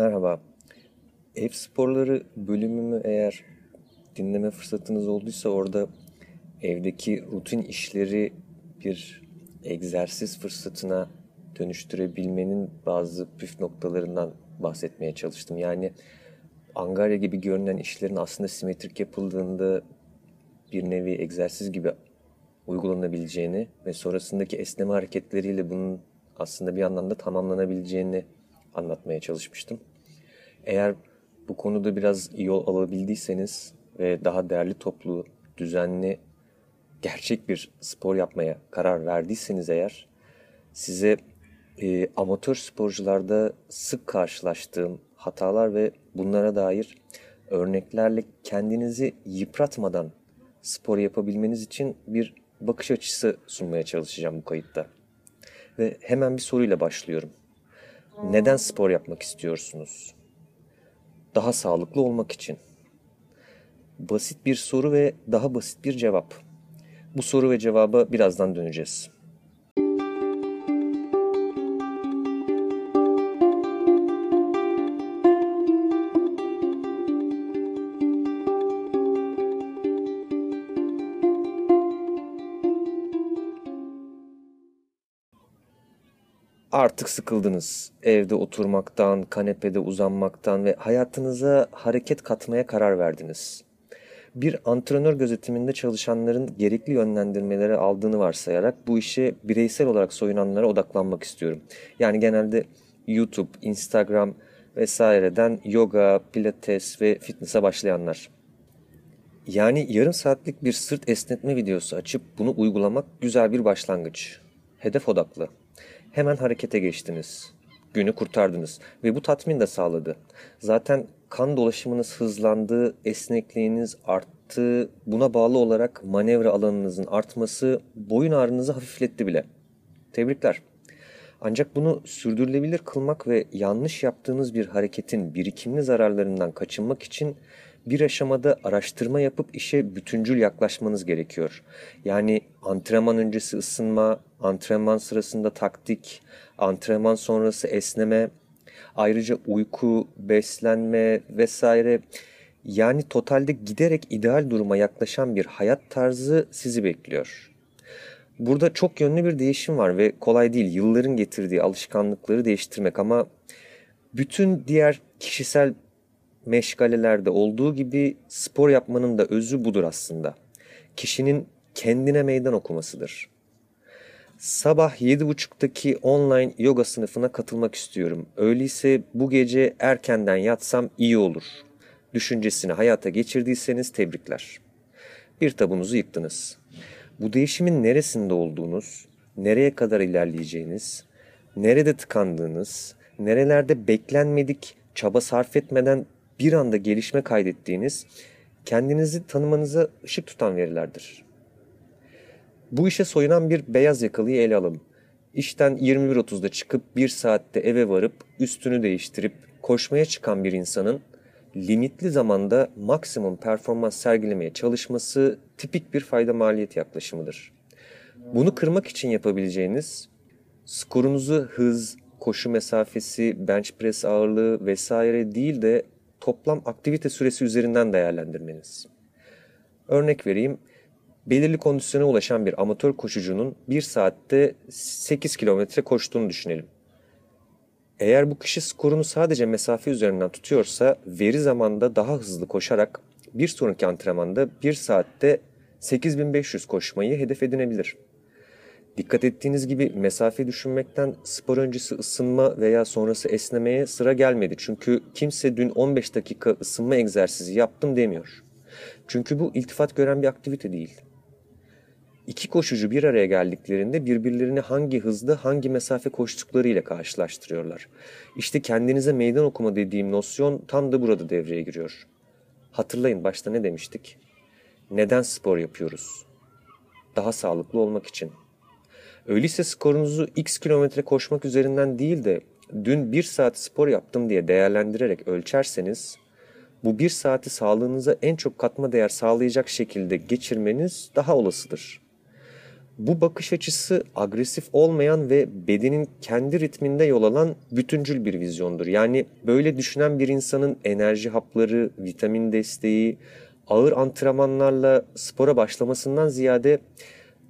Merhaba. Ev sporları bölümümü eğer dinleme fırsatınız olduysa orada evdeki rutin işleri bir egzersiz fırsatına dönüştürebilmenin bazı püf noktalarından bahsetmeye çalıştım. Yani angarya gibi görünen işlerin aslında simetrik yapıldığında bir nevi egzersiz gibi uygulanabileceğini ve sonrasındaki esneme hareketleriyle bunun aslında bir anlamda tamamlanabileceğini anlatmaya çalışmıştım. Eğer bu konuda biraz yol alabildiyseniz ve daha değerli toplu, düzenli, gerçek bir spor yapmaya karar verdiyseniz eğer size e, amatör sporcularda sık karşılaştığım hatalar ve bunlara dair örneklerle kendinizi yıpratmadan spor yapabilmeniz için bir bakış açısı sunmaya çalışacağım bu kayıtta. Ve hemen bir soruyla başlıyorum. Neden spor yapmak istiyorsunuz? Daha sağlıklı olmak için. Basit bir soru ve daha basit bir cevap. Bu soru ve cevaba birazdan döneceğiz. Artık sıkıldınız. Evde oturmaktan, kanepede uzanmaktan ve hayatınıza hareket katmaya karar verdiniz. Bir antrenör gözetiminde çalışanların gerekli yönlendirmeleri aldığını varsayarak bu işe bireysel olarak soyunanlara odaklanmak istiyorum. Yani genelde YouTube, Instagram vesaireden yoga, pilates ve fitness'a başlayanlar. Yani yarım saatlik bir sırt esnetme videosu açıp bunu uygulamak güzel bir başlangıç. Hedef odaklı. Hemen harekete geçtiniz. Günü kurtardınız ve bu tatmin de sağladı. Zaten kan dolaşımınız hızlandı, esnekliğiniz arttı. Buna bağlı olarak manevra alanınızın artması boyun ağrınızı hafifletti bile. Tebrikler. Ancak bunu sürdürülebilir kılmak ve yanlış yaptığınız bir hareketin birikimli zararlarından kaçınmak için bir aşamada araştırma yapıp işe bütüncül yaklaşmanız gerekiyor. Yani antrenman öncesi ısınma, antrenman sırasında taktik, antrenman sonrası esneme, ayrıca uyku, beslenme vesaire yani totalde giderek ideal duruma yaklaşan bir hayat tarzı sizi bekliyor. Burada çok yönlü bir değişim var ve kolay değil yılların getirdiği alışkanlıkları değiştirmek ama bütün diğer kişisel meşgalelerde olduğu gibi spor yapmanın da özü budur aslında. Kişinin kendine meydan okumasıdır. Sabah 7.30'daki online yoga sınıfına katılmak istiyorum. Öyleyse bu gece erkenden yatsam iyi olur. Düşüncesini hayata geçirdiyseniz tebrikler. Bir tabunuzu yıktınız. Bu değişimin neresinde olduğunuz, nereye kadar ilerleyeceğiniz, nerede tıkandığınız, nerelerde beklenmedik çaba sarf etmeden bir anda gelişme kaydettiğiniz, kendinizi tanımanıza ışık tutan verilerdir. Bu işe soyunan bir beyaz yakalıyı ele alalım. İşten 21.30'da çıkıp bir saatte eve varıp üstünü değiştirip koşmaya çıkan bir insanın limitli zamanda maksimum performans sergilemeye çalışması tipik bir fayda maliyet yaklaşımıdır. Bunu kırmak için yapabileceğiniz skorunuzu hız, koşu mesafesi, bench press ağırlığı vesaire değil de toplam aktivite süresi üzerinden değerlendirmeniz. Örnek vereyim. Belirli kondisyona ulaşan bir amatör koşucunun 1 saatte 8 kilometre koştuğunu düşünelim. Eğer bu kişi skorunu sadece mesafe üzerinden tutuyorsa veri zamanda daha hızlı koşarak bir sonraki antrenmanda 1 saatte 8500 koşmayı hedef edinebilir. Dikkat ettiğiniz gibi mesafe düşünmekten spor öncesi ısınma veya sonrası esnemeye sıra gelmedi. Çünkü kimse dün 15 dakika ısınma egzersizi yaptım demiyor. Çünkü bu iltifat gören bir aktivite değil. İki koşucu bir araya geldiklerinde birbirlerini hangi hızda hangi mesafe koştukları ile karşılaştırıyorlar. İşte kendinize meydan okuma dediğim nosyon tam da burada devreye giriyor. Hatırlayın başta ne demiştik? Neden spor yapıyoruz? Daha sağlıklı olmak için. Öyleyse skorunuzu x kilometre koşmak üzerinden değil de dün bir saat spor yaptım diye değerlendirerek ölçerseniz bu bir saati sağlığınıza en çok katma değer sağlayacak şekilde geçirmeniz daha olasıdır. Bu bakış açısı agresif olmayan ve bedenin kendi ritminde yol alan bütüncül bir vizyondur. Yani böyle düşünen bir insanın enerji hapları, vitamin desteği, ağır antrenmanlarla spora başlamasından ziyade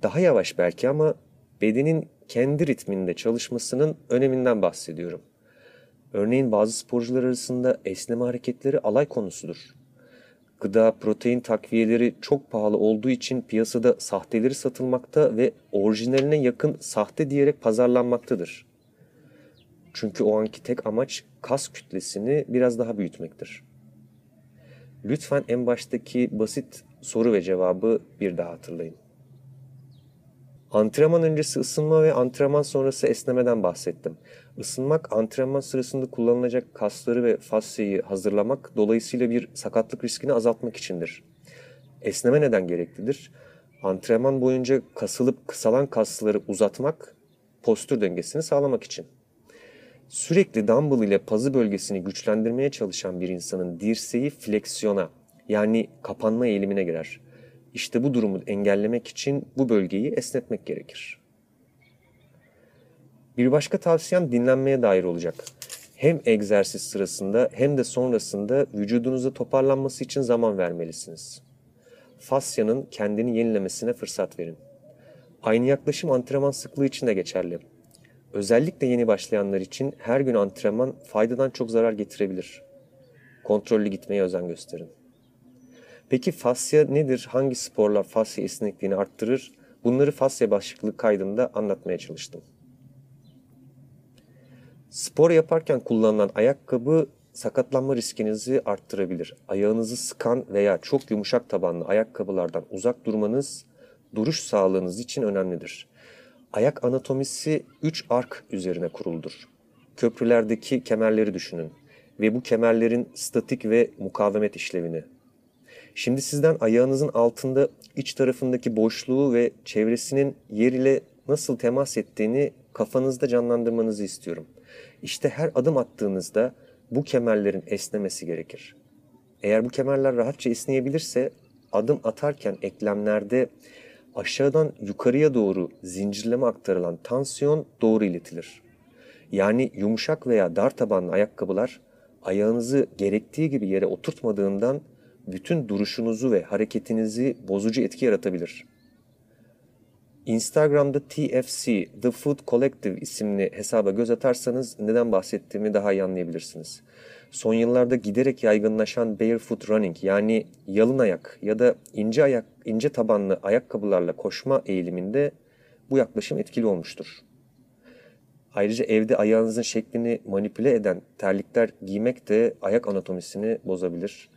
daha yavaş belki ama bedenin kendi ritminde çalışmasının öneminden bahsediyorum. Örneğin bazı sporcular arasında esneme hareketleri alay konusudur. Gıda, protein takviyeleri çok pahalı olduğu için piyasada sahteleri satılmakta ve orijinaline yakın sahte diyerek pazarlanmaktadır. Çünkü o anki tek amaç kas kütlesini biraz daha büyütmektir. Lütfen en baştaki basit soru ve cevabı bir daha hatırlayın. Antrenman öncesi ısınma ve antrenman sonrası esnemeden bahsettim. Isınmak antrenman sırasında kullanılacak kasları ve fasciayı hazırlamak dolayısıyla bir sakatlık riskini azaltmak içindir. Esneme neden gereklidir? Antrenman boyunca kasılıp kısalan kasları uzatmak, postür dengesini sağlamak için. Sürekli dumbbell ile pazı bölgesini güçlendirmeye çalışan bir insanın dirseği fleksiyona yani kapanma eğilimine girer. İşte bu durumu engellemek için bu bölgeyi esnetmek gerekir. Bir başka tavsiyem dinlenmeye dair olacak. Hem egzersiz sırasında hem de sonrasında vücudunuza toparlanması için zaman vermelisiniz. Fasyanın kendini yenilemesine fırsat verin. Aynı yaklaşım antrenman sıklığı için de geçerli. Özellikle yeni başlayanlar için her gün antrenman faydadan çok zarar getirebilir. Kontrollü gitmeye özen gösterin. Peki fasya nedir? Hangi sporlar fasya esnekliğini arttırır? Bunları fasya başlıklı kaydımda anlatmaya çalıştım. Spor yaparken kullanılan ayakkabı sakatlanma riskinizi arttırabilir. Ayağınızı sıkan veya çok yumuşak tabanlı ayakkabılardan uzak durmanız duruş sağlığınız için önemlidir. Ayak anatomisi 3 ark üzerine kuruludur. Köprülerdeki kemerleri düşünün ve bu kemerlerin statik ve mukavemet işlevini. Şimdi sizden ayağınızın altında iç tarafındaki boşluğu ve çevresinin yer ile nasıl temas ettiğini kafanızda canlandırmanızı istiyorum. İşte her adım attığınızda bu kemerlerin esnemesi gerekir. Eğer bu kemerler rahatça esneyebilirse adım atarken eklemlerde aşağıdan yukarıya doğru zincirleme aktarılan tansiyon doğru iletilir. Yani yumuşak veya dar tabanlı ayakkabılar ayağınızı gerektiği gibi yere oturtmadığından bütün duruşunuzu ve hareketinizi bozucu etki yaratabilir. Instagram'da TFC, The Food Collective isimli hesaba göz atarsanız neden bahsettiğimi daha iyi anlayabilirsiniz. Son yıllarda giderek yaygınlaşan barefoot running yani yalın ayak ya da ince ayak ince tabanlı ayakkabılarla koşma eğiliminde bu yaklaşım etkili olmuştur. Ayrıca evde ayağınızın şeklini manipüle eden terlikler giymek de ayak anatomisini bozabilir.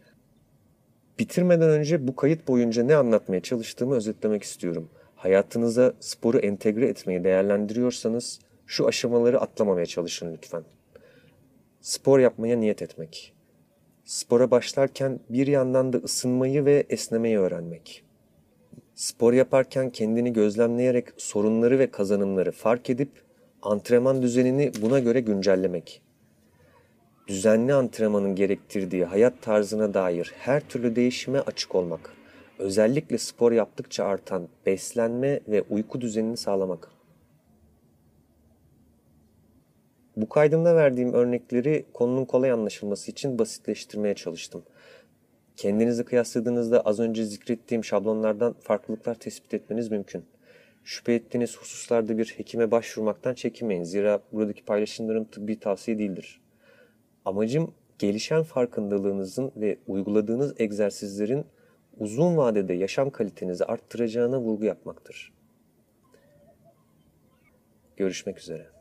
Bitirmeden önce bu kayıt boyunca ne anlatmaya çalıştığımı özetlemek istiyorum. Hayatınıza sporu entegre etmeyi değerlendiriyorsanız şu aşamaları atlamamaya çalışın lütfen. Spor yapmaya niyet etmek. Spora başlarken bir yandan da ısınmayı ve esnemeyi öğrenmek. Spor yaparken kendini gözlemleyerek sorunları ve kazanımları fark edip antrenman düzenini buna göre güncellemek. Düzenli antrenmanın gerektirdiği hayat tarzına dair her türlü değişime açık olmak. Özellikle spor yaptıkça artan beslenme ve uyku düzenini sağlamak. Bu kaydımda verdiğim örnekleri konunun kolay anlaşılması için basitleştirmeye çalıştım. Kendinizi kıyasladığınızda az önce zikrettiğim şablonlardan farklılıklar tespit etmeniz mümkün. Şüphe ettiğiniz hususlarda bir hekime başvurmaktan çekinmeyin. Zira buradaki paylaşımlarım tıbbi tavsiye değildir. Amacım gelişen farkındalığınızın ve uyguladığınız egzersizlerin uzun vadede yaşam kalitenizi arttıracağına vurgu yapmaktır. Görüşmek üzere.